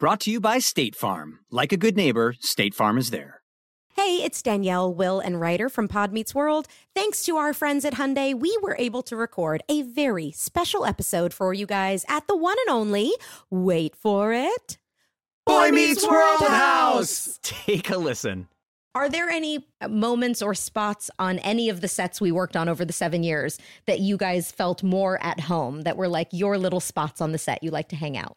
Brought to you by State Farm. Like a good neighbor, State Farm is there. Hey, it's Danielle, Will, and Ryder from Pod Meets World. Thanks to our friends at Hyundai, we were able to record a very special episode for you guys at the one and only, wait for it, Boy Meets World House. Take a listen. Are there any moments or spots on any of the sets we worked on over the seven years that you guys felt more at home, that were like your little spots on the set you like to hang out?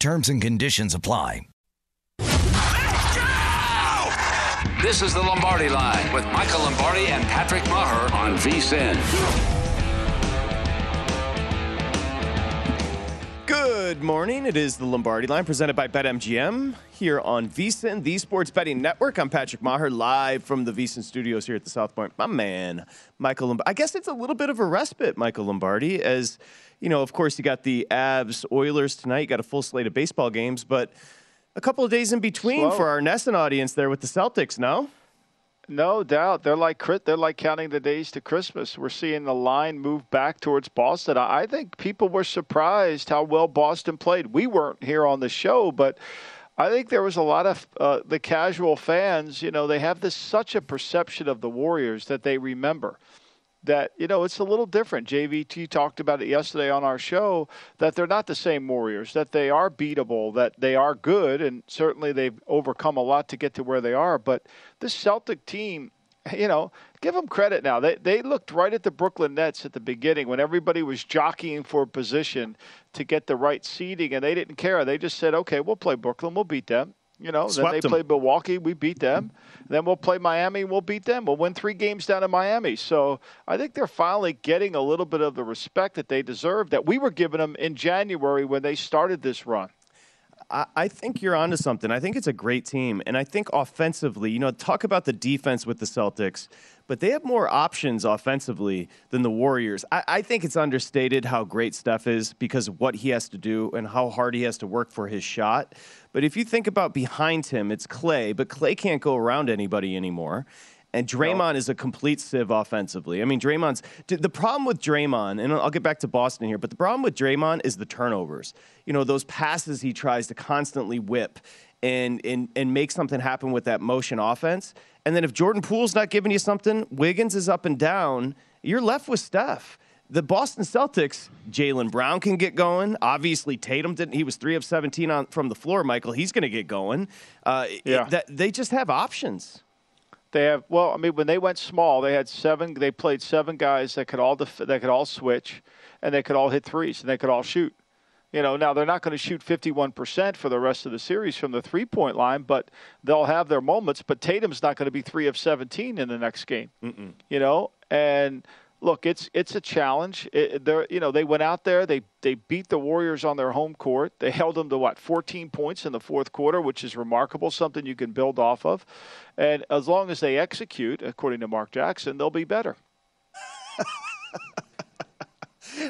Terms and conditions apply. This is the Lombardi Line with Michael Lombardi and Patrick Maher on VSIN. Good morning. It is the Lombardi Line presented by BetMGM here on VSIN, the Sports Betting Network. I'm Patrick Maher, live from the VSIN studios here at the South Point. My man, Michael Lombardi. I guess it's a little bit of a respite, Michael Lombardi, as you know, of course, you got the Avs Oilers tonight. You got a full slate of baseball games, but a couple of days in between Slow. for our Nesson audience there with the Celtics, no? No doubt, they're like they're like counting the days to Christmas. We're seeing the line move back towards Boston. I think people were surprised how well Boston played. We weren't here on the show, but I think there was a lot of uh, the casual fans. You know, they have this such a perception of the Warriors that they remember that you know it's a little different. JVT talked about it yesterday on our show that they're not the same Warriors, that they are beatable, that they are good, and certainly they've overcome a lot to get to where they are. But this Celtic team, you know, give them credit now. They they looked right at the Brooklyn Nets at the beginning when everybody was jockeying for position to get the right seeding, and they didn't care. They just said, "Okay, we'll play Brooklyn, we'll beat them." You know, then they them. played Milwaukee, we beat them. Then we'll play Miami, we'll beat them. We'll win three games down in Miami. So I think they're finally getting a little bit of the respect that they deserve that we were giving them in January when they started this run. I, I think you're onto something. I think it's a great team. And I think offensively, you know, talk about the defense with the Celtics, but they have more options offensively than the Warriors. I, I think it's understated how great Steph is because of what he has to do and how hard he has to work for his shot. But if you think about behind him, it's Clay, but Clay can't go around anybody anymore. And Draymond is a complete sieve offensively. I mean, Draymond's the problem with Draymond, and I'll get back to Boston here, but the problem with Draymond is the turnovers. You know, those passes he tries to constantly whip and and and make something happen with that motion offense. And then if Jordan Poole's not giving you something, Wiggins is up and down. You're left with Steph. The Boston Celtics, Jaylen Brown can get going. Obviously, Tatum didn't. He was three of 17 on, from the floor. Michael, he's going to get going. Uh, Yeah. that, they just have options. They have well, I mean, when they went small, they had seven. They played seven guys that could all def- that could all switch, and they could all hit threes, and they could all shoot. You know, now they're not going to shoot 51% for the rest of the series from the three point line, but they'll have their moments. But Tatum's not going to be three of 17 in the next game. Mm-mm. You know, and look, it's it's a challenge. It, they're you know they went out there, they they beat the Warriors on their home court. They held them to what 14 points in the fourth quarter, which is remarkable, something you can build off of. And as long as they execute, according to Mark Jackson, they'll be better.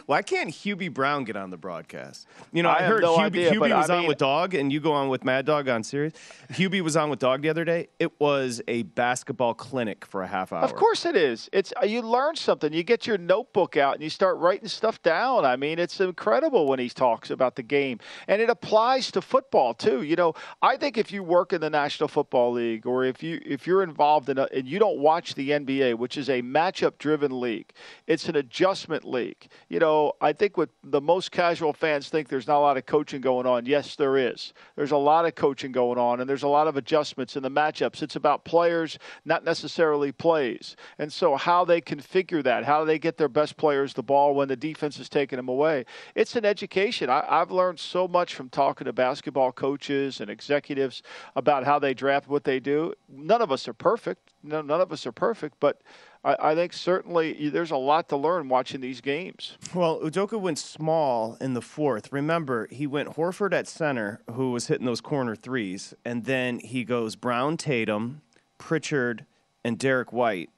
Why can't Hubie Brown get on the broadcast? You know, I I, heard no Hubie, idea, Hubie but I was on with Dog, and you go on with Mad Dog on Sirius. Hubie was on with Dog the other day. It was a basketball clinic for a half hour. Of course it is. It's uh, you learn something. You get your notebook out and you start writing stuff down. I mean, it's incredible when he talks about the game, and it applies to football too. You know, I think if you work in the National Football League or if you if you're involved in a, and you don't watch the NBA, which is a matchup-driven league, it's an adjustment league. You know, I think what the most casual fans think there's not a lot of coaching going on. Yes, there is. There's a lot of coaching going on, and there's a lot of adjustments in the matchups. It's about players, not necessarily plays. And so, how they configure that, how they get their best players the ball when the defense is taking them away. It's an education. I, I've learned so much from talking to basketball coaches and executives about how they draft what they do. None of us are perfect. No, none of us are perfect, but I, I think certainly there's a lot to learn watching these games. Well, Udoka went small in the fourth. Remember, he went Horford at center, who was hitting those corner threes, and then he goes Brown, Tatum, Pritchard, and Derek White.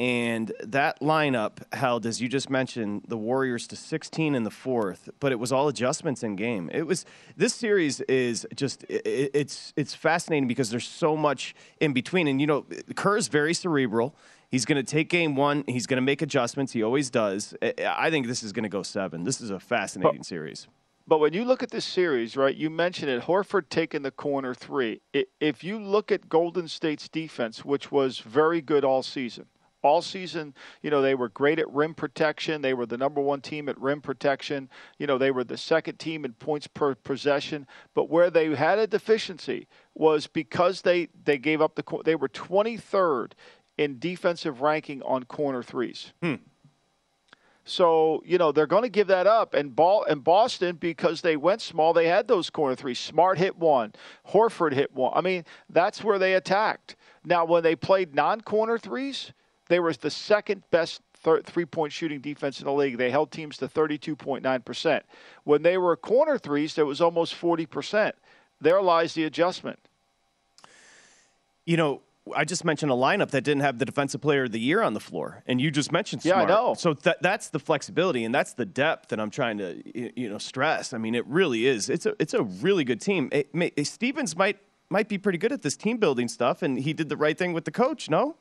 And that lineup held, as you just mentioned, the Warriors to 16 in the fourth, but it was all adjustments in game. It was this series is just i- i- it's it's fascinating because there's so much in between. And you know, Kerr's very cerebral. He's going to take game one. He's going to make adjustments. He always does. I- think this is going to go seven. This is a fascinating series. But when you look at this series, right, you mentioned it, Horford taking the corner three. If you look at Golden State's defense, which was very good all season, all season, you know, they were great at rim protection. They were the number one team at rim protection. You know, they were the second team in points per possession. But where they had a deficiency was because they, they gave up the, they were 23rd in defensive ranking on corner threes. Hmm. So you know they're going to give that up, and ball and Boston because they went small, they had those corner threes. Smart hit one, Horford hit one. I mean that's where they attacked. Now when they played non-corner threes, they were the second best thir- three-point shooting defense in the league. They held teams to 32.9 percent. When they were corner threes, it was almost 40 percent. There lies the adjustment. You know, I just mentioned a lineup that didn't have the defensive player of the year on the floor, and you just mentioned Yeah, I know. So that that's the flexibility and that's the depth that I'm trying to you know stress. I mean, it really is. It's a it's a really good team. It, may, Stevens might might be pretty good at this team building stuff, and he did the right thing with the coach. No,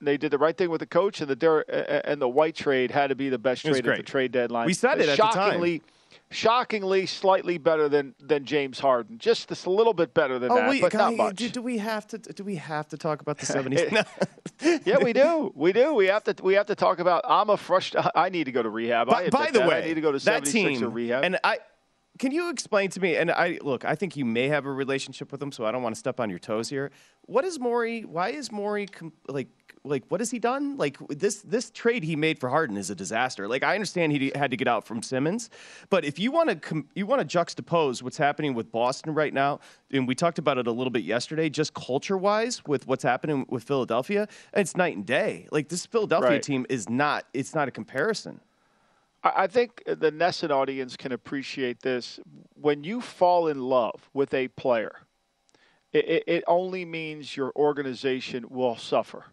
They did the right thing with the coach, and the and the White trade had to be the best trade at the trade deadline. We said it at the time. Shockingly, slightly better than than James Harden, just a little bit better than oh, that, wait, but not guy, much. Do, do we have to do we have to talk about the 70s? No. yeah, we do. We do. We have to. We have to talk about. I'm a frustrated. I need to go to rehab. By, by the that. way, I need to go to that team rehab. And I can you explain to me? And I look, I think you may have a relationship with him, so I don't want to step on your toes here. What is Morey? Why is Morey com- like? Like what has he done? Like this this trade he made for Harden is a disaster. Like I understand he had to get out from Simmons, but if you want to com- you want to juxtapose what's happening with Boston right now, and we talked about it a little bit yesterday, just culture wise with what's happening with Philadelphia, it's night and day. Like this Philadelphia Right. team is not. It's not a comparison. I think the Nesson audience can appreciate this. When you fall in love with a player, it, it, only means your organization will suffer.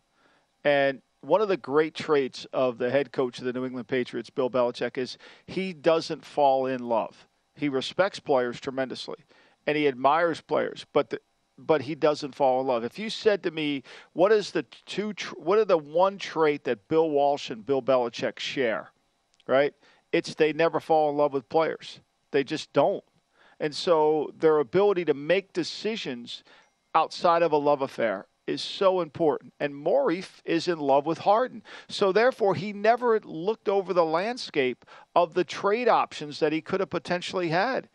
And one of the great traits of the head coach of the New England Patriots, Bill Belichick, is he doesn't fall in love. He respects players tremendously, and he admires players, but the, but he doesn't fall in love. If you said to me, "What is the two? What are the one trait that Bill Walsh and Bill Belichick share?" Right? It's they never fall in love with players. They just don't. And so their ability to make decisions outside of a love affair is so important. And Morif is in love with Harden. So therefore, he never looked over the landscape of the trade options that he could have potentially had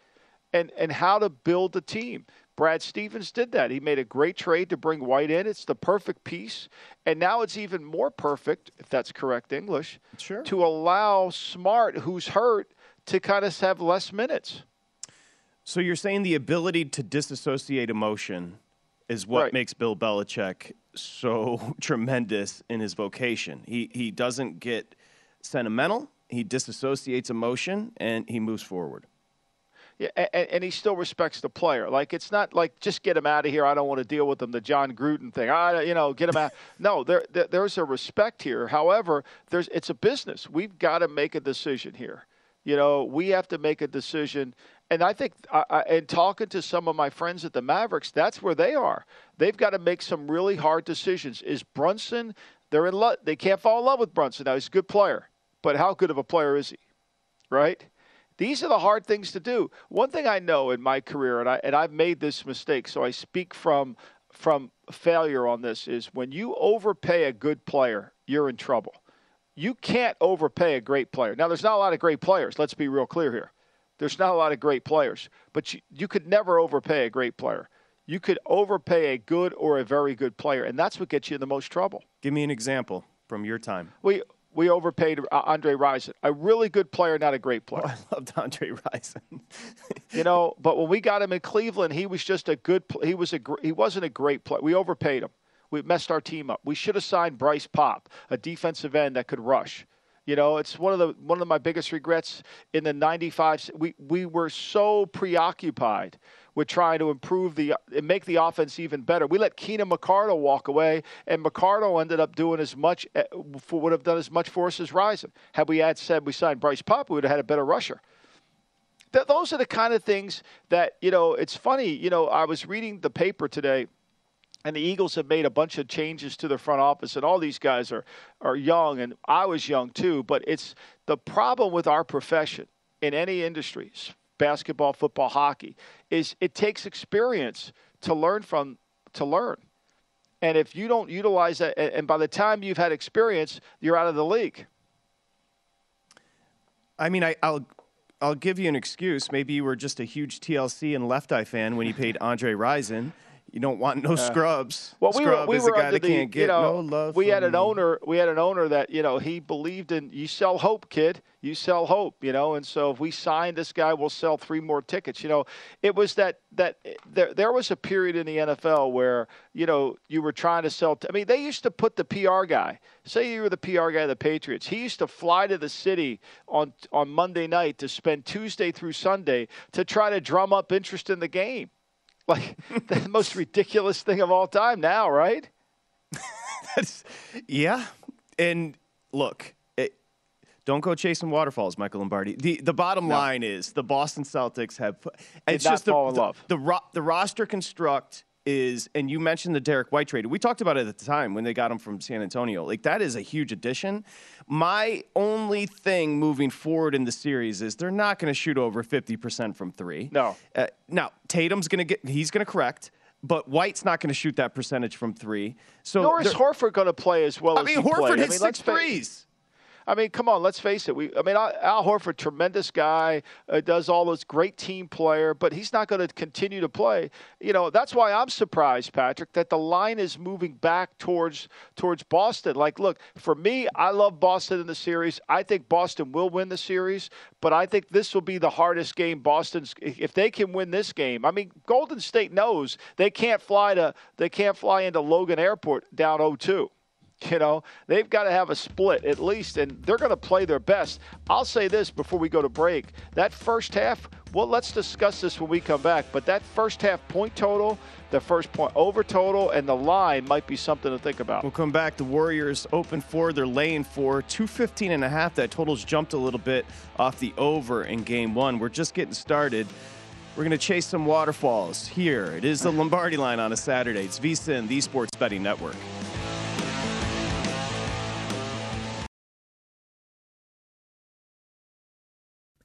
and, and how to build a team. Brad Stevens did that. He made a great trade to bring White in. It's the perfect piece. And now it's even more perfect, if that's correct English, Sure. to allow Smart, who's hurt, to kind of have less minutes. So you're saying the ability to disassociate emotion is what Right. makes Bill Belichick so tremendous in his vocation. He he doesn't get sentimental. He disassociates emotion and he moves forward. Yeah, and, and he still respects the player. Like it's not like just get him out of here. I don't want to deal with him. The Jon Gruden thing. I, you know, get him out. No, there, there there's a respect here. However, there's it's a business. We've got to make a decision here. You know, we have to make a decision. And I think, I, I, and talking to some of my friends at the Mavericks, that's where they are. They've got to make some really hard decisions. Is Brunson? They're in love. They can't fall in love with Brunson. Now he's a good player, but how good of a player is he? Right? These are the hard things to do. One thing I know in my career, and I and I've made this mistake, so I speak from from failure on this, is when you overpay a good player, you're in trouble. You can't overpay a great player. Now, there's not a lot of great players. Let's be real clear here. There's not a lot of great players, but you, you could never overpay a great player. You could overpay a good or a very good player, and that's what gets you in the most trouble. Give me an example from your time. We we overpaid uh, Andre Rison, a really good player, not a great player. Oh, I loved Andre Rison. you know, but when we got him in Cleveland, he was just a good. He was a he wasn't a great player. We overpaid him. We messed our team up. We should have signed Bryce Paup, a defensive end that could rush. You know, it's one of the one of my biggest regrets in the '95. We we were so preoccupied with trying to improve the and make the offense even better. We let Keenan McCardell walk away, and McCardell ended up doing as much eh, for would have done as much for us as Rison. Had we had said we signed Bryce Paup, we would have had a better rusher. Th- those are the kind of things that you know. It's funny, you know. I was reading the paper today and the Eagles have made a bunch of changes to their front office, and all these guys are are young, and I was young too. But it's the problem with our profession in any industries, basketball, football, hockey, is it takes experience to learn from to learn. And if you don't utilize that, and by the time you've had experience, you're out of the league. I mean, I, will I'll give you an excuse. Maybe you were just a huge TLC and Left Eye fan when you paid Andre Rison. You don't want no scrubs. Well, we Scrub were, we is were a guy that the, can't get you know, no love. we had an you. owner. We had an owner that you know he believed in. You sell hope, kid. You sell hope. You know, and so if we sign this guy, we'll sell three more tickets. You know, it was that that there there was a period in the NFL where you know you were trying to sell. T- I mean, they used to put the PR guy. Say you were the PR guy of the Patriots. He used to fly to the city on on Monday night to spend Tuesday through Sunday to try to drum up interest in the game like the most ridiculous thing of all time now, right? That's, yeah, and look, it, don't go chasing waterfalls, Michael Lombardi. The the bottom No. line is the Boston Celtics have. put- Did It's not just the, the. The, ro- the roster construct is, and you mentioned the Derek White trade. We talked about it at the time when they got him from San Antonio. Like that is a huge addition. My only thing moving forward in the series is they're not going to shoot over fifty percent from three. No. Uh, now Tatum's going to get. He's going to correct. But White's not going to shoot that percentage from three. So Nor is Horford going to play as well I as mean, he Horford played. hit I mean, six threes. I mean, come on, let's face it. We, I mean, Al Horford, tremendous guy, uh, does all those great team player, but he's not going to continue to play. You know, that's why I'm surprised, Patrick, that the line is moving back towards towards Boston. Like, look, for me, I love Boston in the series. I think Boston will win the series, but I think this will be the hardest game Boston's. If they can win this game, I mean, Golden State knows they can't fly to they can't fly into Logan Airport down 0-2. You know, they've got to have a split at least, and they're going to play their best. I'll say this before we go to break. That first half, well, let's discuss this when we come back, but that first half point total, the first point over total, and the line might be something to think about. We'll come back. The Warriors open four. They're laying four. 215 and a half. That total's jumped a little bit off the over in game one. We're just getting started. We're going to chase some waterfalls here. It is the Lombardi line on a Saturday. It's VSIN, the Sports Betting Network.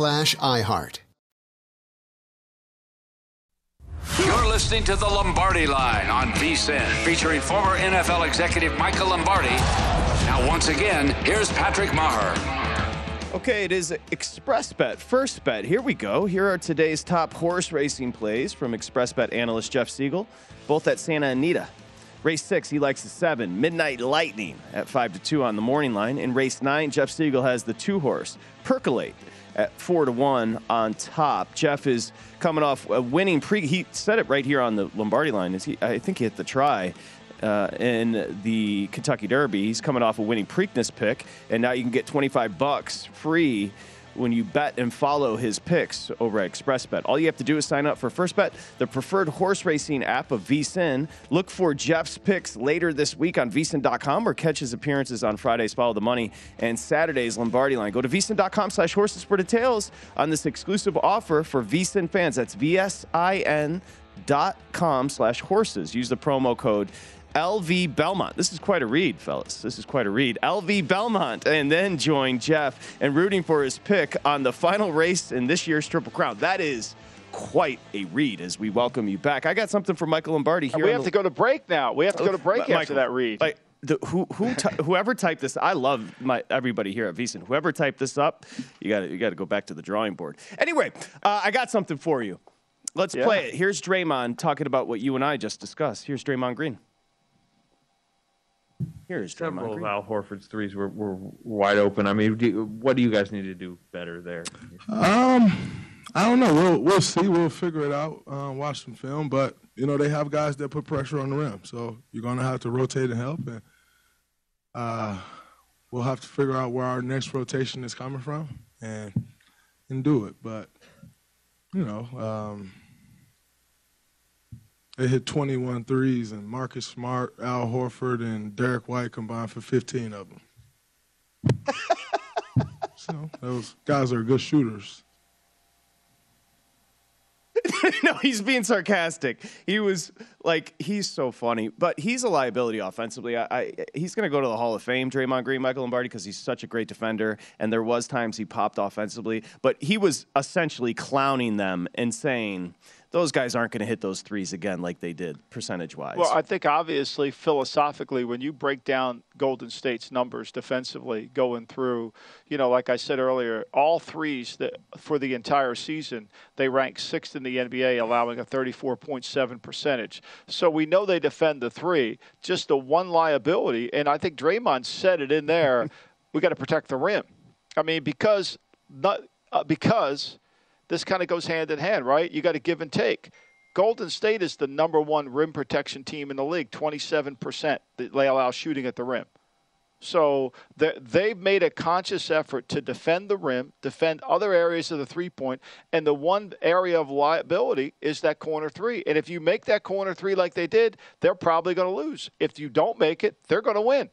iHeart. You're listening to the Lombardi Line on VSIN, featuring former NFL executive Michael Lombardi. Now, once again, here's Patrick Maher. Okay, it is Express Bet. First bet. Here we go. Here are today's top horse racing plays from Express Bet analyst Jeff Siegel, both at Santa Anita. Race six, he likes the seven, Midnight Lightning at five to two on the morning line. In race nine, Jeff Siegel has the two horse, Percolate at four to one on top. Jeff is coming off a winning pre. He said it right here on the Lombardi line. Is he? I think he hit the try. Uh, in the Kentucky Derby, he's coming off a winning Preakness pick, and now you can get 25 bucks free when you bet and follow his picks over at ExpressBet. All you have to do is sign up for First Bet, the preferred horse racing app of VSIN. Look for Jeff's picks later this week on VSIN.com or catch his appearances on Fridays Follow the Money and Saturdays Lombardi Line. Go to VSIN.com slash horses for details on this exclusive offer for VSIN fans. That's V-S-I-N dot com slash horses. Use the promo code LV Belmont. This is quite a read, fellas. This is quite a read. LV Belmont. And then join Jeff and rooting for his pick on the final race in this year's Triple Crown. That is quite a read as we welcome you back. I got something for Michael Lombardi here. We have the... to go to break now. We have to go to break Michael, after that read. Like, the, who, who whoever typed this, I love my everybody here at VSIN. Whoever typed this up, you got you got to go back to the drawing board. Anyway, uh, I got something for you. Let's yeah. play it. Here's Draymond talking about what you and I just discussed. Here's Draymond Green. Here's several of Al Horford's threes were, were wide open. I mean, do, what do you guys need to do better there? Um, I don't know. We'll we'll see. We'll figure it out. Uh, watch some film, but you know they have guys that put pressure on the rim, so you're gonna have to rotate and help, and uh, we'll have to figure out where our next rotation is coming from and and do it. But you know. Um, they hit 21 threes, and Marcus Smart, Al Horford, and Derek White combined for 15 of them. know, those guys are good shooters. no, he's being sarcastic. He was like, he's so funny, but he's a liability offensively. I, I he's going to go to the Hall of Fame, Draymond Green, Michael Lombardi, because he's such a great defender. And there was times he popped offensively, but he was essentially clowning them and saying those guys aren't going to hit those threes again like they did percentage wise. Well, I think obviously philosophically, when you break down Golden State's numbers defensively going through, you know, like I said earlier, all threes that for the entire season they rank sixth in the NBA, allowing a 34.7 percentage. So we know they defend the three. Just the one liability, and I think Draymond said it in there. we got to protect the rim. I mean, because not uh, because this kind of goes hand in hand, right? You got to give and take. Golden State is the number one rim protection team in the league, 27% that they allow shooting at the rim. So they've made a conscious effort to defend the rim, defend other areas of the three point, and the one area of liability is that corner three. And if you make that corner three like they did, they're probably going to lose. If you don't make it, they're going to win.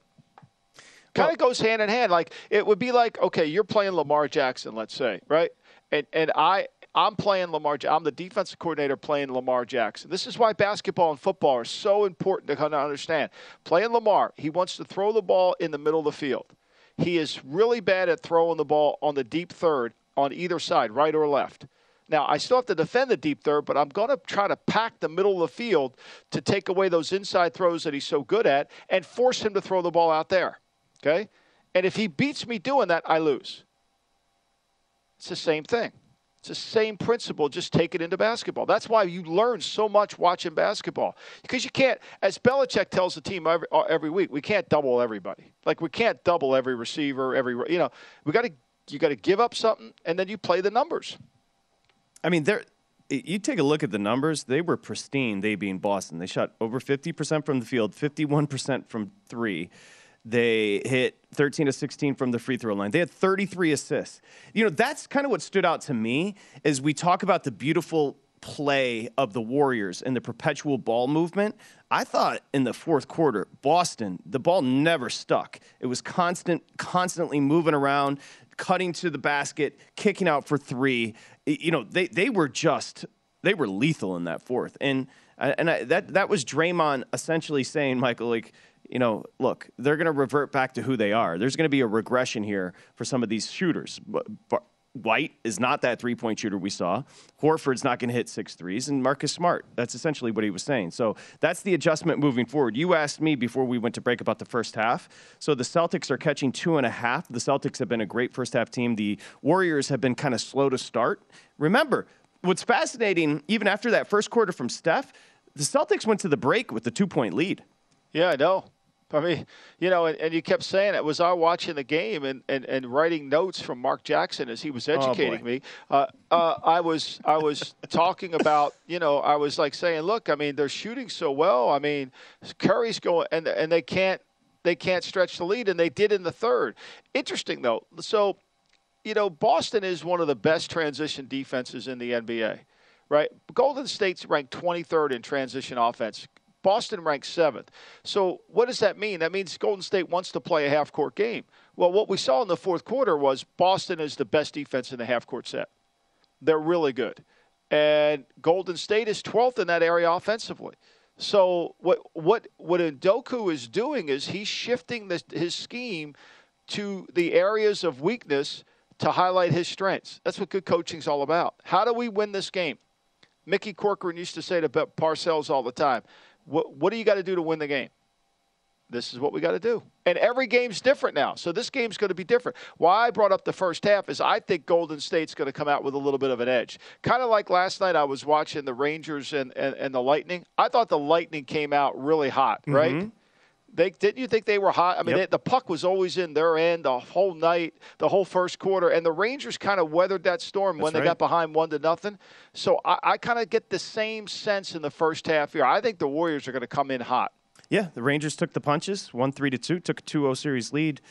Kind of goes hand in hand. Like it would be like, okay, you're playing Lamar Jackson, let's say, right? And and I I'm playing Lamar. I'm the defensive coordinator playing Lamar Jackson. This is why basketball and football are so important to kind of understand. Playing Lamar, he wants to throw the ball in the middle of the field. He is really bad at throwing the ball on the deep third on either side, right or left. Now, I still have to defend the deep third, but I'm going to try to pack the middle of the field to take away those inside throws that he's so good at and force him to throw the ball out there. Okay? And if he beats me doing that, I lose. It's the same thing. It's the same principle, just take it into basketball. That's why you learn so much watching basketball. Because you can't, as Belichick tells the team every, uh, every week, we can't double everybody. Like we can't double every receiver, every you know, we got to you got to give up something, and then you play the numbers. I mean, there. You take a look at the numbers; they were pristine. They being Boston, they shot over fifty percent from the field, fifty-one percent from three. They hit 13 to 16 from the free throw line. They had 33 assists. You know, that's kind of what stood out to me as we talk about the beautiful play of the Warriors and the perpetual ball movement. I thought in the fourth quarter, Boston, the ball never stuck. It was constant, constantly moving around, cutting to the basket, kicking out for three. You know, they, they were just, they were lethal in that fourth. And, and I, that, that was Draymond essentially saying, Michael, like, you know, look, they're going to revert back to who they are. There's going to be a regression here for some of these shooters. White is not that three point shooter we saw. Horford's not going to hit six threes, and Marcus Smart. That's essentially what he was saying. So that's the adjustment moving forward. You asked me before we went to break about the first half. So the Celtics are catching two and a half. The Celtics have been a great first half team. The Warriors have been kind of slow to start. Remember, what's fascinating, even after that first quarter from Steph, the Celtics went to the break with the two point lead. Yeah, I know. I mean, you know, and, and, you kept saying it. Was I watching the game and, and, and writing notes from Mark Jackson as he was oh, educating oh me? Uh, uh, I was I was talking about, you know, I was like saying, look, I mean, they're shooting so well. I mean, Curry's going, and and they can't they can't stretch the lead, and they did in the third. Interesting though. So, you know, Boston is one of the best transition defenses in the NBA right? Golden State's ranked 23rd in transition offense. Boston ranks seventh. So what does that mean? That means Golden State wants to play a half court game. Well, what we saw in the fourth quarter was Boston is the best defense in the half court set. They're really good. And Golden State is 12th in that area offensively. So what what what Udoka is doing is he's shifting this, his scheme to the areas of weakness to highlight his strengths. That's what good coaching is all about. How do we win this game? Mickey Corcoran used to say to Parcells all the time, what, what do you got to do to win the game? This is what we got to do. And every game's different now. So this game's going to be different. Why I brought up the first half is I think Golden State's going to come out with a little bit of an edge. Kind of like last night I was watching the Rangers and, and, and the Lightning. I thought the Lightning came out really hot, right? Mm-hmm. They didn't you think they were hot? I mean, yep. they, the puck was always in their end the whole night, the whole first quarter, and the Rangers kind of weathered that storm That's when they right. got behind one to nothing. So I, I kind of get the same sense in the first half here. I think the Warriors are going to come in hot. Yeah, the Rangers took the punches, one three to two, took a 2-0 series lead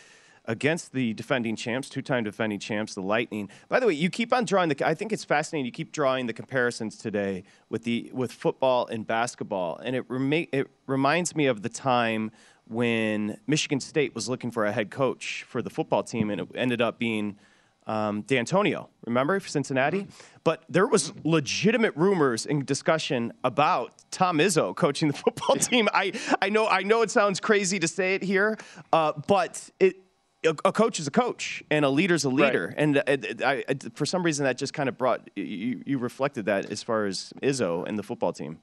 against the defending champs, two-time defending champs, the Lightning. By the way, you keep on drawing the. I think it's fascinating. You keep drawing the comparisons today with the with football and basketball, and it rema- it reminds me of the time when Michigan State was looking for a head coach for the football team, and it ended up being um, D'Antonio, remember for Cincinnati? Mm-hmm. But there was legitimate rumors and discussion about Tom Izzo coaching the football team. I, I know I know it sounds crazy to say it here, uh, but it a, a coach is a coach and a leader is a leader. And uh, I, I- for some reason, that just kind of brought you, you reflected that as far as Izzo and the football team.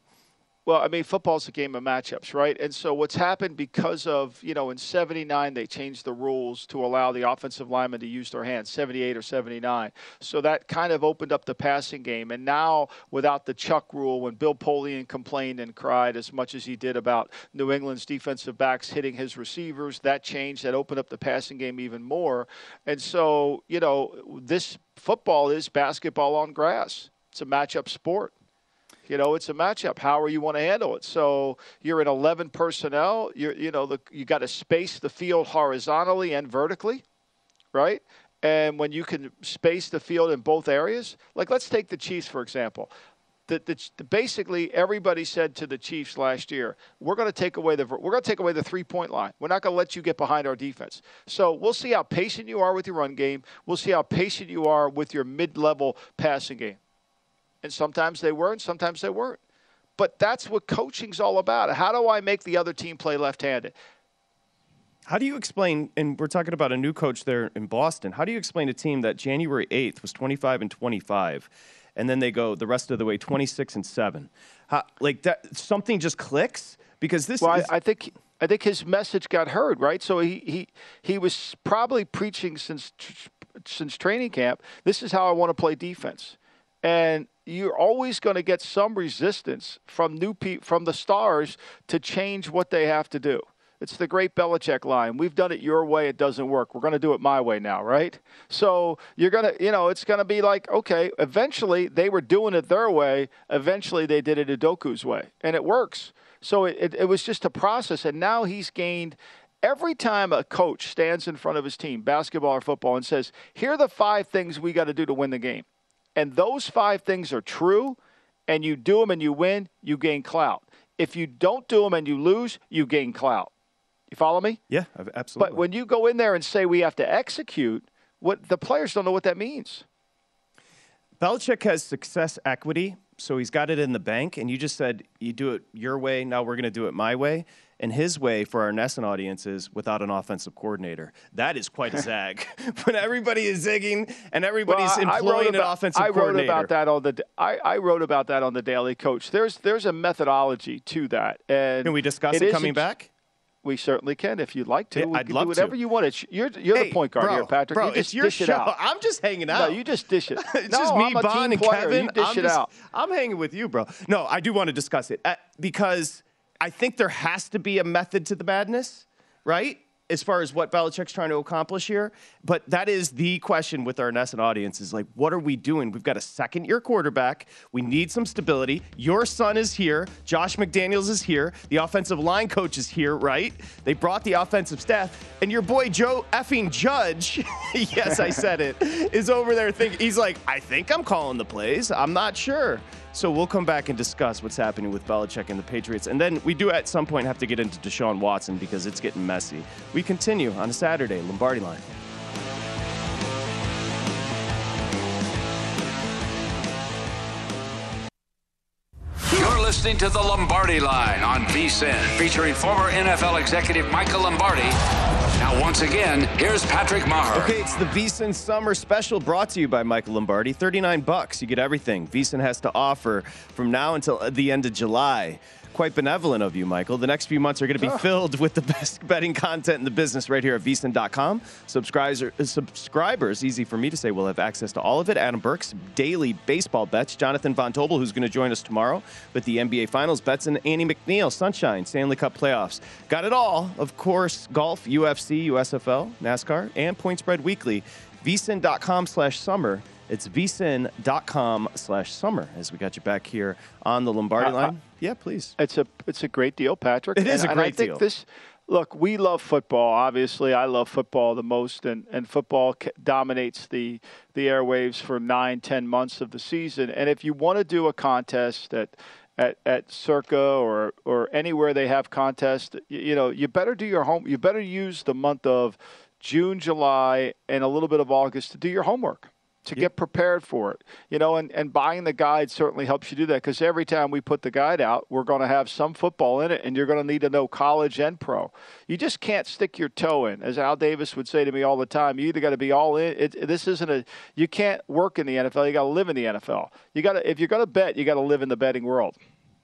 Well, I mean, football's a game of matchups, right? And so what's happened because of, you know, in 79, they changed the rules to allow the offensive linemen to use their hands, 78 or 79. So that kind of opened up the passing game. And now, without the Chuck rule, when Bill Polian complained and cried as much as he did about New England's defensive backs hitting his receivers, that changed. That opened up the passing game even more. And so, you know, this football is basketball on grass, it's a matchup sport. You know, it's a matchup. However you want to handle it. So you're in 11 personnel. You're, you know, the, you got to space the field horizontally and vertically, right? And when you can space the field in both areas, like let's take the Chiefs for example. The, the, the, basically, everybody said to the Chiefs last year, "We're going to take away the we're going to take away the three point line. We're not going to let you get behind our defense." So we'll see how patient you are with your run game. We'll see how patient you are with your mid level passing game and sometimes they were, and sometimes they weren't. But that's what coaching's all about. How do I make the other team play left-handed? How do you explain, and we're talking about a new coach there in Boston, how do you explain a team that January 8th was 25 and 25, and then they go the rest of the way 26 and 7? How, like that, something just clicks? Because this well, is. I, I think I think his message got heard, right? So he he he was probably preaching since since training camp. This is how I want to play defense, and you're always going to get some resistance from new pe- from the stars to change what they have to do. It's the great Belichick line. We've done it your way, it doesn't work. We're going to do it my way now, right? So you're going to, you know, it's going to be like, okay, eventually they were doing it their way. Eventually they did it Udoka's way, and it works. So it, it, it was just a process, and now he's gained. Every time a coach stands in front of his team, basketball or football, and says, "Here are the five things we got to do to win the game," and those five things are true, and you do them and you win, you gain clout. If you don't do them and you lose, you gain clout. You follow me? Yeah, absolutely. But when you go in there and say we have to execute, what the players don't know what that means. Belichick has success equity, so he's got it in the bank. And you just said you do it your way. Now we're going to do it my way. And his way for our Nesson audience is without an offensive coordinator. That is quite a zag. when everybody is zigging and everybody's Well, I- employing wrote about, an offensive I wrote coordinator. about that on the. I, I wrote about that on the Daily Coach. There's there's a methodology to that, and Can we discuss it coming back? We certainly can if you'd like to. Yeah, we I'd can love do whatever to. you want. It's, you're you're Hey, the point guard bro, here, Patrick. bro, you just it's your dish it show. out. I'm just hanging out. No, you just dish it. it's no, just me, I'm Bon, and player. Kevin. You dish I'm it just- out. I'm hanging with you, bro. No, I do want to discuss it uh, because I think there has to be a method to the madness, right? As far as what Belichick's trying to accomplish here. But that is the question with our Nesson audience is like, what are we doing? We've got a second year quarterback. We need some stability. Your son is here. Josh McDaniels is here. The offensive line coach is here, right? They brought the offensive staff. And your boy Joe effing Judge, yes, I said it, is over there thinking, he's like, I think I'm calling the plays. I'm not sure. So we'll come back and discuss what's happening with Belichick and the Patriots. And then we do at some point have to get into Deshaun Watson because it's getting messy. We continue on a Saturday, Lombardi line. You're listening to the Lombardi Line on VSIN, featuring former NFL executive Michael Lombardi. Now, once again, here's Patrick Maher. Okay, it's the VSIN Summer Special brought to you by Michael Lombardi. 39 bucks, you get everything VSIN has to offer from now until the end of July. Quite benevolent of you, Michael. The next few months are going to be oh. filled with the best betting content in the business right here at VSIN.com. Subscribers, uh, subscribers, easy for me to say, will have access to all of it. Adam Burke's daily baseball bets. Jonathan Von Tobel, who's going to join us tomorrow with the NBA Finals bets. And Annie McNeil, Sunshine, Stanley Cup playoffs. Got it all. Of course, golf, UFC, USFL, NASCAR, and Point Spread Weekly. VSIN.com slash summer. It's vsin.com slash summer as we got you back here on the Lombardi Uh, uh, line. yeah, please. It's a it's a great deal, Patrick. It is and, a great think deal. This look, we love football. Obviously, I love football the most, and and football dominates the the airwaves for nine, ten months of the season. And if you want to do a contest at at, at Circa or or anywhere they have contests, you, you know, you better do your home. You better use the month of June, July, and a little bit of August to do your homework to get prepared for it. You know, and, and buying the guide certainly helps you do that because every time we put the guide out, we're going to have some football in it, and you're going to need to know college and pro. You just can't stick your toe in. As Al Davis would say to me all the time, you either got to be all in. It, this isn't a. You can't work in the NFL. You got to live in the NFL. You got to if you're going to bet, you got to live in the betting world.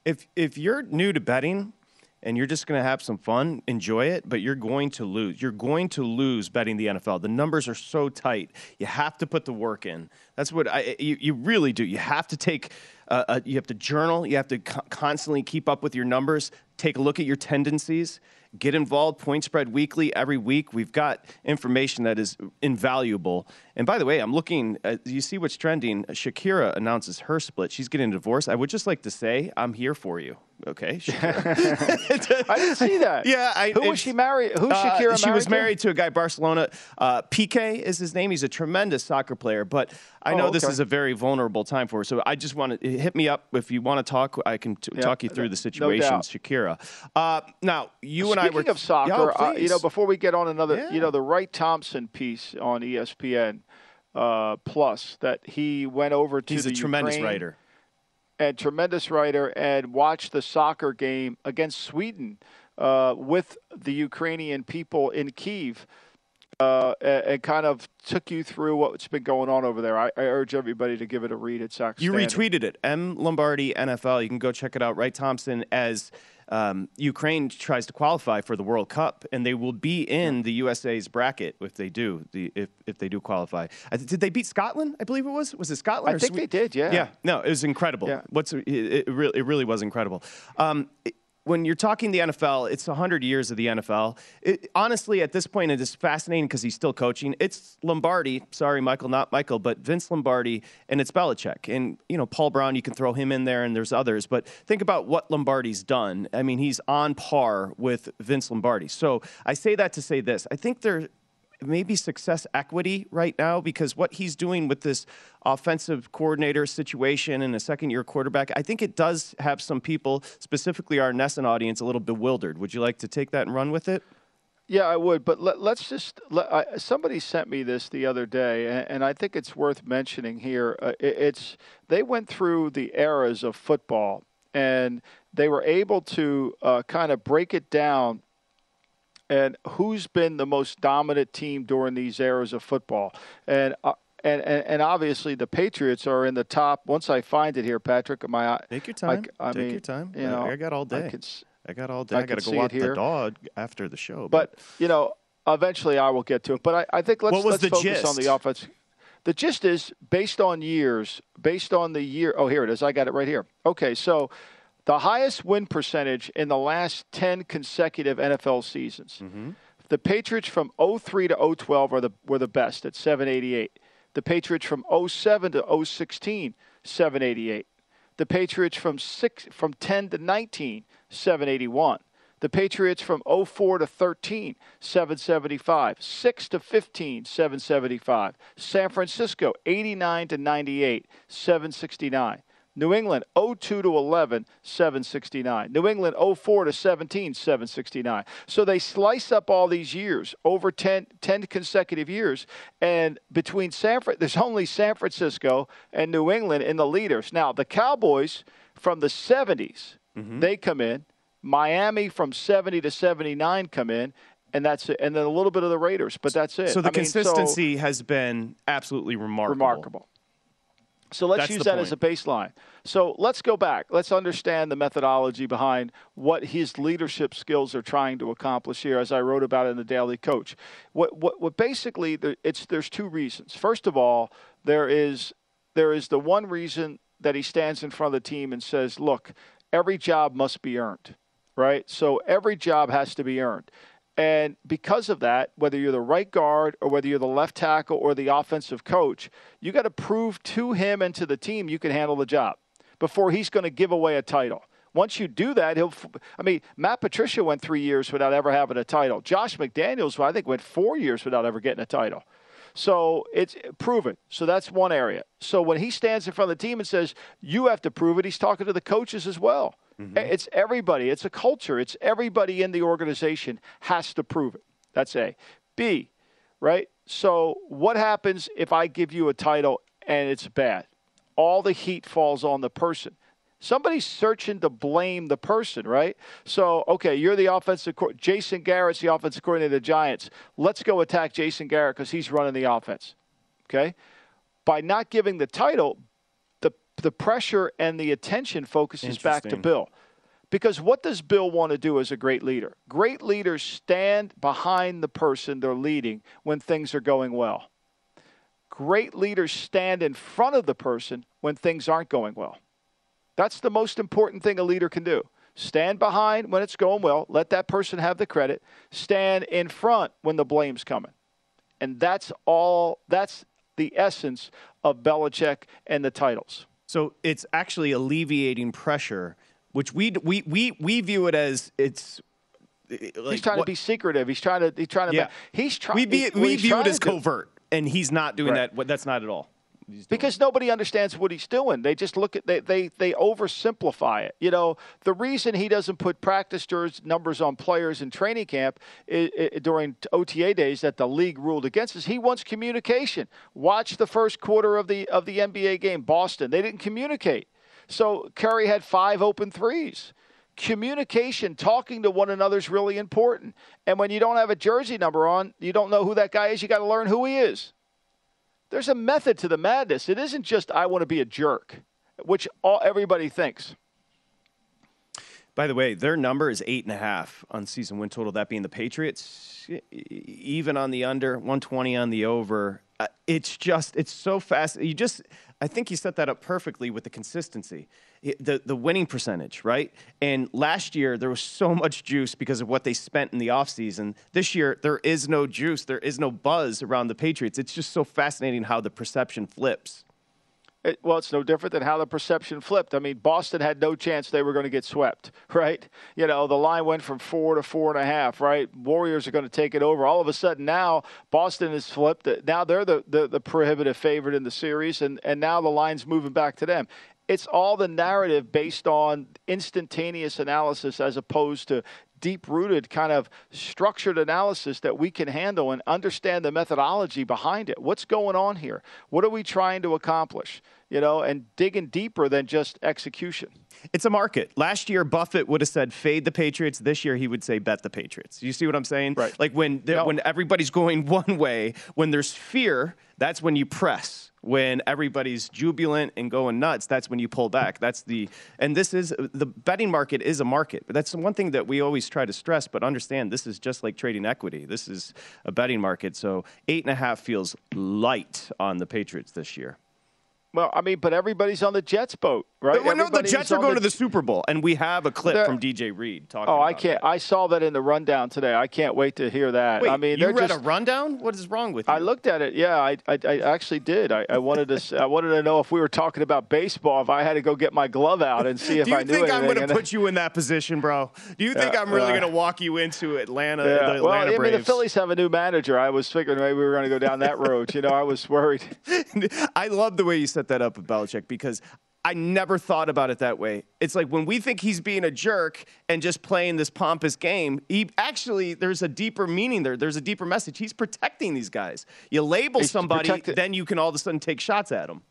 If if you're new to betting and you're just going to have some fun, enjoy it, but you're going to lose. You're going to lose betting the NFL. The numbers are so tight. You have to put the work in. That's what I you, you really do. You have to take uh, uh, you have to journal, you have to co- constantly keep up with your numbers, take a look at your tendencies get involved point spread weekly every week we've got information that is invaluable and by the way i'm looking at, you see what's trending? Shakira announces her split. She's getting a divorce i would just like to say i'm here for you. Okay I didn't see that. yeah I, Who was she married? Who's uh, Shakira she married was married to a guy barcelona. Uh, Piqué is his name. He's a tremendous soccer player but i Oh, know this is a very vulnerable time for her. So i just want to hit me up if you want to talk. I can t- Yeah, talk you through the situation doubt. shakira. Uh, now you and i were Speaking of soccer, Yeah, oh, uh, you know, before we get on another, Yeah. you know, the Wright Thompson piece on ESPN uh, Plus that he went over to He's the a tremendous Ukraine writer. and tremendous writer and watched the soccer game against Sweden uh, with the Ukrainian people in Kiev. Uh, and, and kind of took you through what's been going on over there. I, I urge everybody to give it a read. It's actually You retweeted it. M Lombardi NFL. You can go check it out. Wright Thompson as um, Ukraine tries to qualify for the World Cup, and they will be in the USA's bracket if they do. The if if they do qualify. I th- Did they beat Scotland? I believe it was. Was it Scotland? I think Swe- they did, yeah. Yeah. No, it was incredible. Yeah. What's it, it, really, it really was incredible. Um, it- when you're talking the NFL, it's 100 years of the NFL. It, honestly, at this point, it is fascinating because he's still coaching. It's Lombardi, sorry, Michael, not Michael, but Vince Lombardi, and it's Belichick. And, you know, Paul Brown, you can throw him in there, and there's others. But think about what Lombardi's done. I mean, he's on par with Vince Lombardi. So I say that to say this. I think there maybe success equity right now because what he's doing with this offensive coordinator situation and a second year quarterback, I think it does have some people, specifically our Nesson audience, a little bewildered. Would you like to take that and run with it? Yeah, I would, but let, let's just. Let, I, somebody sent me this the other day, and, and I think it's worth mentioning here. Uh, it, it's they went through the eras of football, and they were able to uh, kind of break it down. And who's been the most dominant team during these eras of football? And uh, and, and and obviously the Patriots are in the top. Once I find it here, Patrick, am I? Take your time. I, I Take mean, your time. You I- know, I got all day. I s- I got all day. I I, got to go walk the dog after the show. But you know, eventually I will get to it. But I, I think let's let's focus on the offense. The gist is based on years, based on the year. Oh, here it is. I got it right here. Okay, so the highest win percentage in the last ten consecutive NFL seasons. Mm-hmm. The Patriots from 03 to 012 are the were the best at 788. The Patriots from 07 to 016, 788. The Patriots from six from 10 to 19, 781. The Patriots from 04 to 13, 775. 6 to 15, 775. San Francisco 89 to 98, 769. New England 02 to 11, 769. New England 04 to 17, 769. So they slice up all these years over 10, 10 consecutive years. And between San Fran, there's only San Francisco and New England in the leaders. Now, the Cowboys from the 70s, Mm-hmm. they come in. Miami from 70 to 79 come in. And that's it. And then a little bit of the Raiders, but that's it. So the I mean, so- consistency has been absolutely remarkable. Remarkable. So let's That's use that as a baseline. So let's go back. Let's understand the methodology behind what his leadership skills are trying to accomplish here, as I wrote about in the Daily Coach. What, what, what basically, there- it's, there's two reasons. First of all, there is, there is the one reason that he stands in front of the team and says, look, every job must be earned, right? So every job has to be earned. And because of that, whether you're the right guard or whether you're the left tackle or the offensive coach, you got to prove to him and to the team you can handle the job before he's going to give away a title. Once you do that, he'll. I mean, Matt Patricia went three years without ever having a title. Josh McDaniels, I think, went four years without ever getting a title. So it's proven. So that's one area. So when he stands in front of the team and says, you have to prove it, he's talking to the coaches as well. Mm-hmm. It's everybody. It's a culture. It's everybody in the organization has to prove it. That's A. B, right? So what happens if I give you a title and it's bad? All the heat falls on the person. Somebody's searching to blame the person, right? So, okay, you're the offensive co- Jason Garrett's the offensive coordinator of the Giants. Let's go attack Jason Garrett because he's running the offense. Okay? By not giving the title, the pressure and the attention focuses back to Bill. Because what does Bill want to do as a great leader? Great leaders stand behind the person they're leading when things are going well. Great leaders stand in front of the person when things aren't going well. That's the most important thing a leader can do. Stand behind when it's going well, let that person have the credit. Stand in front when the blame's coming. And that's all, that's the essence of Belichick and the titles. So it's actually alleviating pressure, which we we we we view it as it's. Like, he's trying what- to be secretive. He's trying to. He's trying to. Yeah. He's trying. We, be, we view it as covert, and he's not doing Right. that. What That's not at all. Because nobody understands what he's doing. They just look at they they they oversimplify it. You know, the reason he doesn't put practice numbers on players in training camp i i during OTA days that the league ruled against is he wants communication. Watch the first quarter of the of the NBA game, Boston. They didn't communicate. So Curry had five open threes. Communication, talking to one another is really important. And when you don't have a jersey number on, you don't know who that guy is, you got to learn who he is. There's a method to the madness. It isn't just I want to be a jerk, which all everybody thinks. By the way, their number is eight and a half on season win total. That being the Patriots, even on the under, one twenty on the over. Uh, It's just, it's so fast. You just, I think you set that up perfectly with the consistency, the the winning percentage, right? And last year there was so much juice because of what they spent in the offseason. This year there is no juice, there is no buzz around the Patriots. It's just so fascinating how the perception flips. Well, it's no different than how the perception flipped. I mean, Boston had no chance they were going to get swept, right? You know, the line went from four to four and a half, right? Warriors are going to take it over. All of a sudden now, Boston has flipped. Now they're the, the, the prohibitive favorite in the series, and, and now the line's moving back to them. It's all the narrative based on instantaneous analysis as opposed to deep rooted kind of structured analysis that we can handle and understand the methodology behind it. What's going on here? What are we trying to accomplish? You know, and digging deeper than just execution. It's a market. Last year, Buffett would have said fade the Patriots. This year, he would say bet the Patriots. You see what I'm saying? Right. Like when there- when everybody's going one way, when there's fear, that's when you press. When everybody's jubilant and going nuts, that's when you pull back. That's the and this is the betting market is a market. But that's the one thing that we always try to stress. But understand, this is just like trading equity. This is a betting market. So eight and a half feels light on the Patriots this year. Well, I mean, but everybody's on the Jets boat, right? Well, no, the Jets are going to the Super Bowl, and we have a clip from DJ Reed talking. Oh, I can't. I saw that in the rundown today. I can't wait to hear that. Wait, I mean, you read just, a rundown? What is wrong with you? I looked at it. Yeah, I, I, I actually did. I, I wanted to. I wanted to know if we were talking about baseball. If I had to go get my glove out and see if I knew anything. Do you think I'm going to put you in that position, bro? Do you think Yeah, I'm really right. going to walk you into Atlanta, Yeah. the Well, Atlanta I mean, the Phillies have a new manager. I was figuring maybe we were going to go down that road. You know, I was worried. I love the way you set that up with Belichick because I never thought about it that way. It's like when we think he's being a jerk and just playing this pompous game, he actually there's a deeper meaning there. There's a deeper message. He's protecting these guys. You label He's somebody, protected- then you can all of a sudden take shots at them.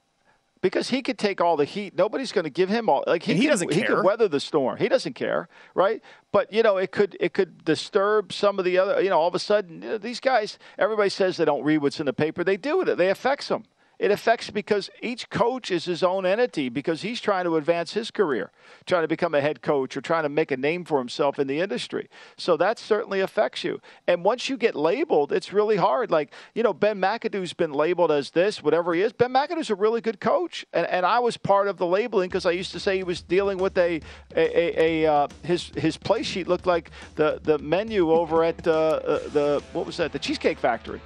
because he could take all the heat. Nobody's going to give him all. Like he, he can- doesn't care. He could weather the storm. He doesn't care, right? But you know, it could it could disturb some of the other. You know, all of a sudden, you know, these guys. Everybody says they don't read what's in the paper. They do it. They affects them. It affects because each coach is his own entity because he's trying to advance his career, trying to become a head coach or trying to make a name for himself in the industry. So that certainly affects you. And once you get labeled, it's really hard. Like, you know, Ben McAdoo's been labeled as this, whatever he is. Ben McAdoo's a really good coach. And, and I was part of the labeling because I used to say he was dealing with a, a, a, a uh, his, his play sheet looked like the, the menu over at uh, uh, the, what was that, the Cheesecake Factory.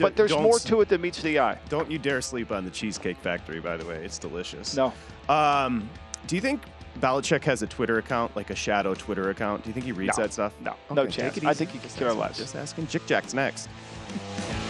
But there's more to it than meets the eye. Don't you dare sleep on the Cheesecake Factory, by the way. It's delicious. No. Um, do you think Belichick has a Twitter account, like a shadow Twitter account? Do you think he reads No. that stuff? No. No Okay, chance. I think he Just care less. Just asking. Jick Jack's next.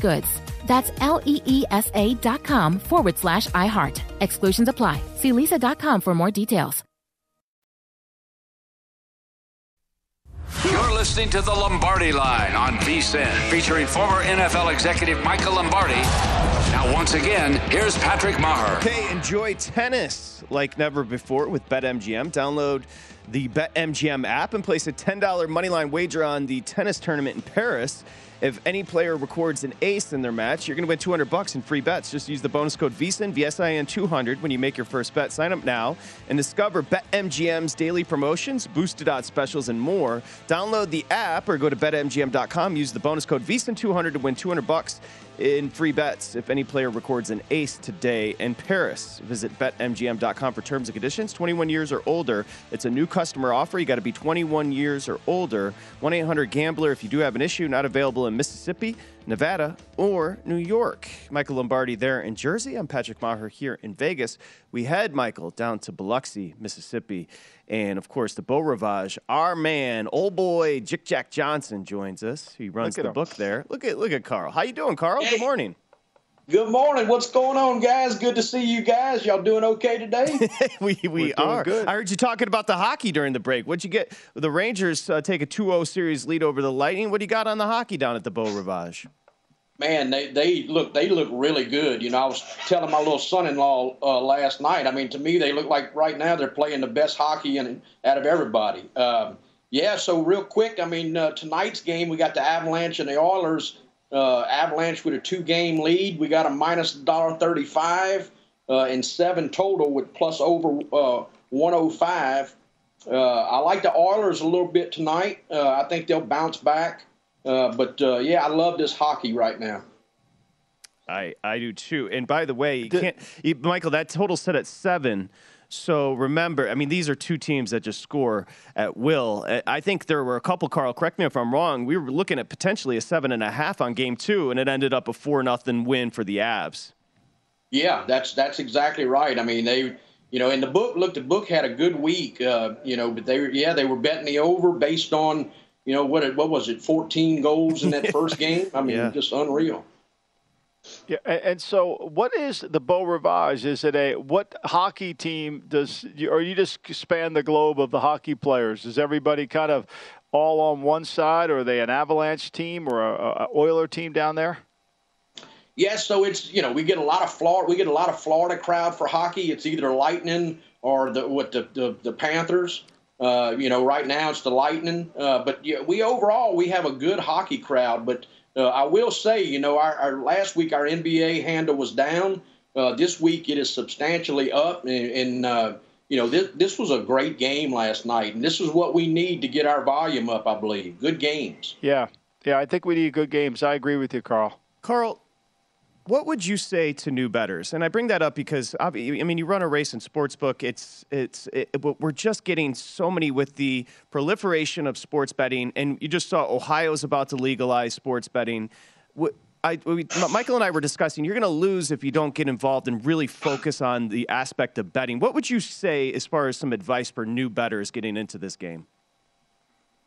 goods. That's L E E S A dot com forward slash iHeart. Exclusions apply. See leesa.com for more details. You're listening to the Lombardi Line on VSIN, featuring former NFL executive Michael Lombardi. Now, once again, here's Patrick Meagher. Okay, enjoy tennis like never before with BetMGM. Download the BetMGM app and place a $10 moneyline wager on the tennis tournament in Paris. If any player records an ace in their match, you're going to win 200 bucks in free bets. Just use the bonus code VSIN, VSIN 200 when you make your first bet. Sign up now and discover BetMGM's daily promotions, boosted odds specials, and more. Download the app or go to betmgm.com. Use the bonus code VSIN 200 to win 200 bucks in free bets if any player records an ace today in Paris. Visit betmgm.com for terms and conditions. 21 years or older. It's a new customer offer. You got to be 21 years or older. 1 800 Gambler if you do have an issue. Not available in Mississippi, Nevada, or New York. Michael Lombardi there in Jersey. I'm Patrick Meagher here in Vegas. We head, Michael, down to Biloxi, Mississippi. And of course, the Beau Rivage, our man, old boy Jick Jack Johnson joins us. He runs the him. book there. Look at look at Carl. How you doing, Carl? Good morning. Good morning. What's going on, guys? Good to see you guys. Y'all doing okay today? we we are. Good. I heard you talking about the hockey during the break. What'd you get? The Rangers uh, take a 2-0 series lead over the Lightning. What do you got on the hockey down at the Beau Rivage? Man, they, they look they look really good. You know, I was telling my little son-in-law uh, last night. I mean, to me, they look like right now they're playing the best hockey in, out of everybody. Um, yeah. So real quick, I mean, uh, tonight's game we got the Avalanche and the Oilers. Uh, Avalanche with a two-game lead. We got a minus dollar thirty-five. uh, and seven total with plus over uh, 105. Uh, I like the Oilers a little bit tonight. Uh, I think they'll bounce back. Uh, but uh, yeah, I love this hockey right now. I, I do too. And by the way, you can't, you, Michael, that total set at seven. So remember, I mean, these are two teams that just score at will. I- I think there were a couple, Carl, correct me if I'm wrong. We were looking at potentially a seven and a half on game two, and it ended up a four nothing win for the Avs. Yeah, that's that's exactly right. I mean, they, you know, in the book, look, the book had a good week, uh, you know, but they, were yeah, they were betting the over based on, you know, what it, what was it, 14 goals in that first game? I mean, Yeah. just unreal. Yeah, and, and so what is the Beau Rivage? Is it a what hockey team does, you- or you just span the globe of the hockey players? Is everybody kind of all on one side, or are they an Avalanche team or a, a Oiler team down there? Yeah, so it's you know we get a lot of Florida we get a lot of Florida crowd for hockey. It's either Lightning or the what the the, the Panthers. Uh, you know, right now it's the Lightning. Uh, but yeah, we overall we have a good hockey crowd. But uh, I will say, you know, our, our last week our NBA handle was down. Uh, this week it is substantially up, and, and uh, you know this this was a great game last night, and this is what we need to get our volume up. I believe good games. Yeah, yeah, I think we need good games. I agree with you, Carl. Carl, what would you say to new betters? And I bring that up because I mean, you run a race in sportsbook. It's it's it, we're just getting so many with the proliferation of sports betting, and you just saw Ohio's about to legalize sports betting. I, we, Michael and I were discussing. You're going to lose if you don't get involved and really focus on the aspect of betting. What would you say as far as some advice for new betters getting into this game?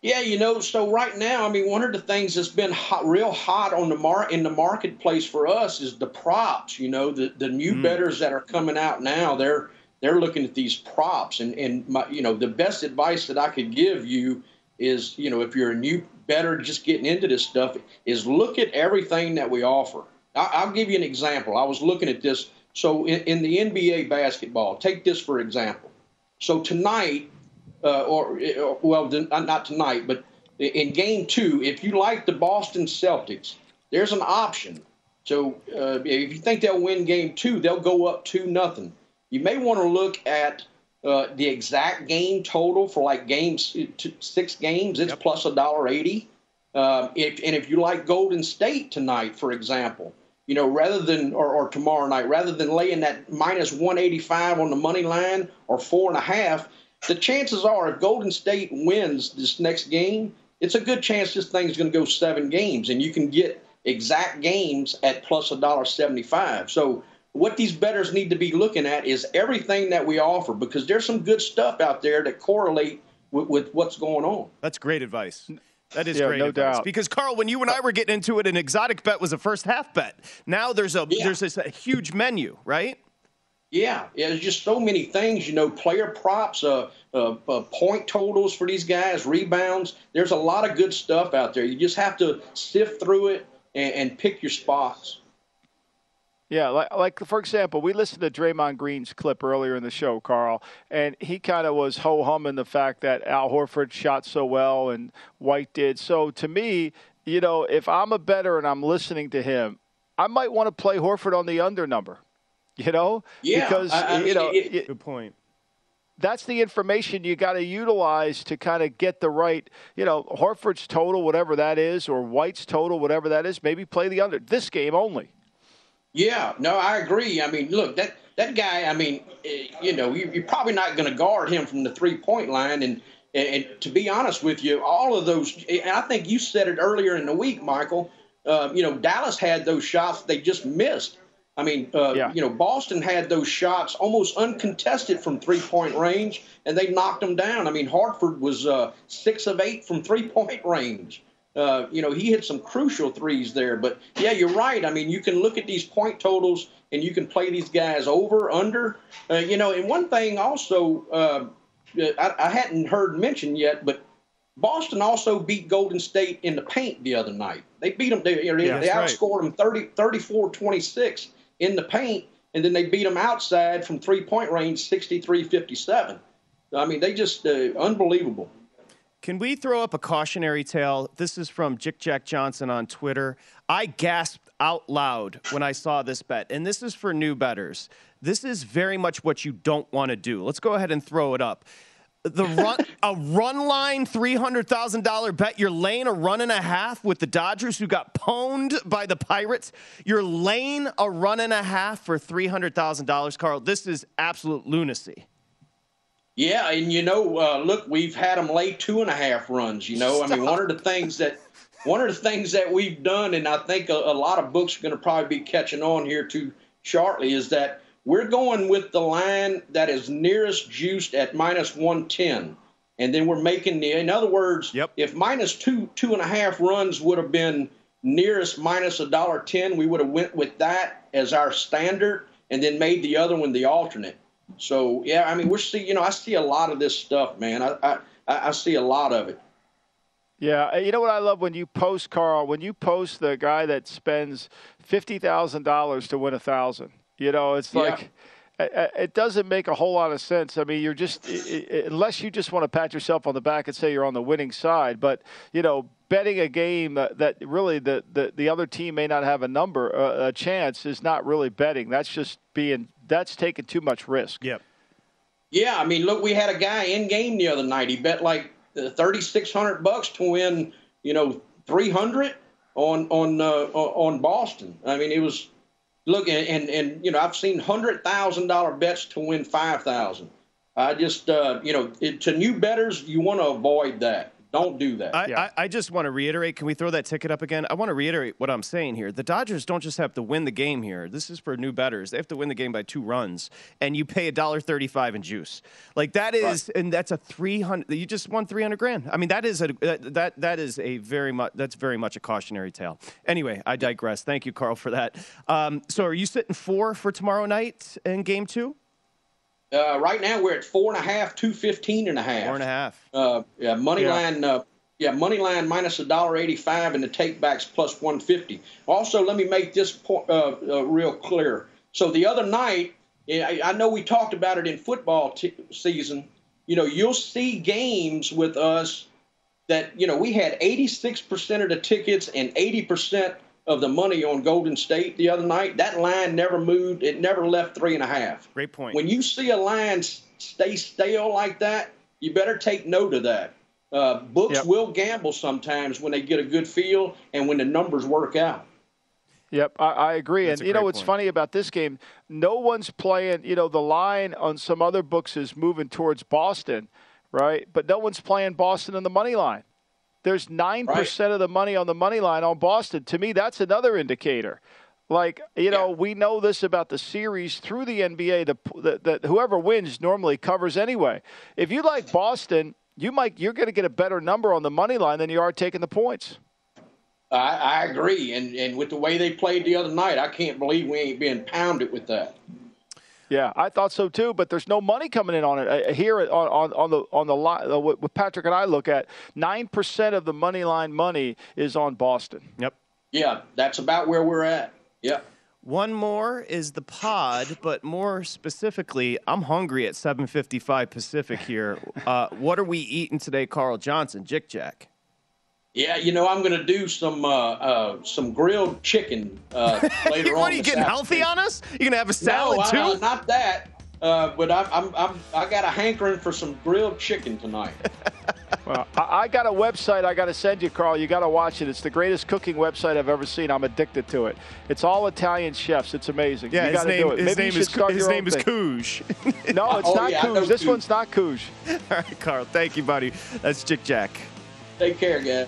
Yeah, you know, so right now, I mean, one of the things that's been hot, real hot on the mar- in the marketplace for us is the props. You know, the the new Mm. betters that are coming out now, they're they're looking at these props, and and my, you know, the best advice that I could give you is, you know, if you're a new better just getting into this stuff, is look at everything that we offer. I, I'll give you an example. I was looking at this. So in, in the NBA basketball, take this for example. So tonight, uh, or, or well, uh, not tonight, but in game two, if you like the Boston Celtics, there's an option. So uh, if you think they'll win game two, they'll go up two nothing. You may want to look at uh, the exact game total for like games six games. It's plus a dollar eighty. Um, if and if you like Golden State tonight, for example, you know, rather than or, or tomorrow night, rather than laying that minus one eighty five on the money line or four and a half, the chances are if Golden State wins this next game, it's a good chance this thing's going to go seven games, and you can get exact games at plus a dollar seventy five. So what these bettors need to be looking at is everything that we offer because there's some good stuff out there that correlate with, with what's going on. That's great advice. That is Yeah, great no advice. doubt. Because Carl, when you and I were getting into it, an exotic bet was a first half bet. Now there's a there's this a huge menu, right? Yeah, there's just so many things, you know, player props, uh, uh, uh, point totals for these guys, rebounds. There's a lot of good stuff out there. You just have to sift through it and, and pick your spots. Yeah, like, like for example, we listened to Draymond Green's clip earlier in the show, Carl, and he kind of was ho humming the fact that Al Horford shot so well and White did. So to me, you know, if I'm a better and I'm listening to him, I might want to play Horford on the under number. You know, Yeah, because I- I you know, mean, it- it- good point. that's the information you got to utilize to kind of get the right, you know, Horford's total, whatever that is, or White's total, whatever that is. Maybe play the under this game only. Yeah, no, I agree. I mean, look, that that guy. I mean, eh, you know, you, you're probably not going to guard him from the three point line, and, and and to be honest with you, all of those. And I think you said it earlier in the week, Michael. Uh, you know, Dallas had those shots they just missed. I mean, uh, you know, Boston had those shots almost uncontested from three point range, and they knocked them down. I mean, Horford was uh, six of eight from three point range. Uh, you know, he hit some crucial threes there. But yeah, you're right. I mean, you can look at these point totals and you can play these guys over, under. Uh, you know, and one thing also uh, I, I hadn't heard mentioned yet, but Boston also beat Golden State in the paint the other night. They beat them. They, Yeah, they that's right. outscored them 30, 34-26 in the paint, and then they beat them outside from three point range 63-57. I mean, they just uh, unbelievable. Can we throw up a cautionary tale? This is from Jick Jack Johnson on Twitter. I gasped out loud when I saw this bet, and this is for new betters. This is very much what you don't want to do. Let's go ahead and throw it up. The run a run line three hundred thousand dollar bet. You're laying a run and a half with the Dodgers who got pwned by the Pirates. You're laying a run and a half for three hundred thousand dollars, Carl. This is absolute lunacy. Yeah, and you know, uh, look, we've had them lay two and a half runs. You know, I mean, one of the things that one of the things that we've done, and I think a, a lot of books are going to probably be catching on here too shortly, is that we're going with the line that is nearest juiced at minus one ten, and then we're making the. In other words, yep. if minus two two and a half runs would have been nearest minus a dollar ten, we would have went with that as our standard, and then made the other one the alternate. So yeah, I mean, we're see, you know, I see a lot of this stuff, man. I I, I see a lot of it. Yeah, uh, you know what I love when you post, Carl, when you post the guy that spends fifty thousand dollars to win a thousand. You know, it's like yeah. it doesn't make a whole lot of sense. I mean, you're just unless you just want to pat yourself on the back and say you're on the winning side, but you know, betting a game that really the, the, the other team may not have a number uh, a chance is not really betting. That's just being that's taking too much risk. Yep. Yeah, I mean, look, we had a guy in game the other night. He bet like thirty six hundred bucks to win, you know, three hundred on on uh, on Boston. I mean, it was look and and, you know I've seen hundred thousand dollar bets to win five thousand. I just uh, you know it, to new betters you want to avoid that. Don't do that. I, yeah. I, I, just want to reiterate. Can we throw that ticket up again? I want to reiterate what I'm saying here. The Dodgers don't just have to win the game here. This is for new betters. They have to win the game by two runs, and you pay a dollar thirty-five in juice. Like that is, right. and that's a three hundred. You just won three hundred grand. I mean, that is a that that is a very much that's very much a cautionary tale. Anyway, I digress. Thank you, Carl, for that. Um, so, are you sitting four for tomorrow night in Game Two? Uh, right now we're at four and a half, two fifteen and a half. Four and a half. Uh, yeah, money yeah. line. Uh, yeah, money line minus a dollar eighty-five, and the takebacks plus one fifty. Also, let me make this point uh, uh, real clear. So the other night, I, I know we talked about it in football t- season. You know, you'll see games with us that you know we had eighty-six percent of the tickets and eighty percent of the money on Golden State the other night, that line never moved. It never left three and a half. Great point. When you see a line stay stale like that, you better take note of that. Uh, books yep. will gamble sometimes when they get a good feel and when the numbers work out. Yep, I, I agree. That's and you know what's point. funny about this game? No one's playing. You know, the line on some other books is moving towards Boston, right? But no one's playing Boston in the money line. There's 9% right. of the money on the money line on Boston. To me, that's another indicator. Like, you know, yeah. we know this about the series through the NBA that the, the, whoever wins normally covers anyway. If you like Boston, you might you're going to get a better number on the money line than you are taking the points. I, I agree, and and with the way they played the other night, I can't believe we ain't being pounded with that. Yeah, I thought so too, but there's no money coming in on it uh, here on, on, on the on the line. Uh, what Patrick and I look at nine percent of the money line money is on Boston. Yep. Yeah, that's about where we're at. Yep. One more is the pod, but more specifically, I'm hungry at 7:55 Pacific here. Uh, what are we eating today, Carl Johnson? Jick Jack. Yeah, you know I'm going to do some uh, uh, some grilled chicken uh, later what, on. What are you getting healthy on us? You're going to have a salad no, too? I, not that. Uh, but I'm, I'm, I'm, I got a hankering for some grilled chicken tonight. well, I, I, got a website I got to send you, Carl. You got to watch it. It's the greatest cooking website I've ever seen. I'm addicted to it. It's all Italian chefs. It's amazing. Yeah, you his name, his Maybe name is his name is Cooge. no, it's oh, not yeah, Cooge. This one's not Cooge. all right, Carl. Thank you, buddy. That's Jick Jack. Take care, guys.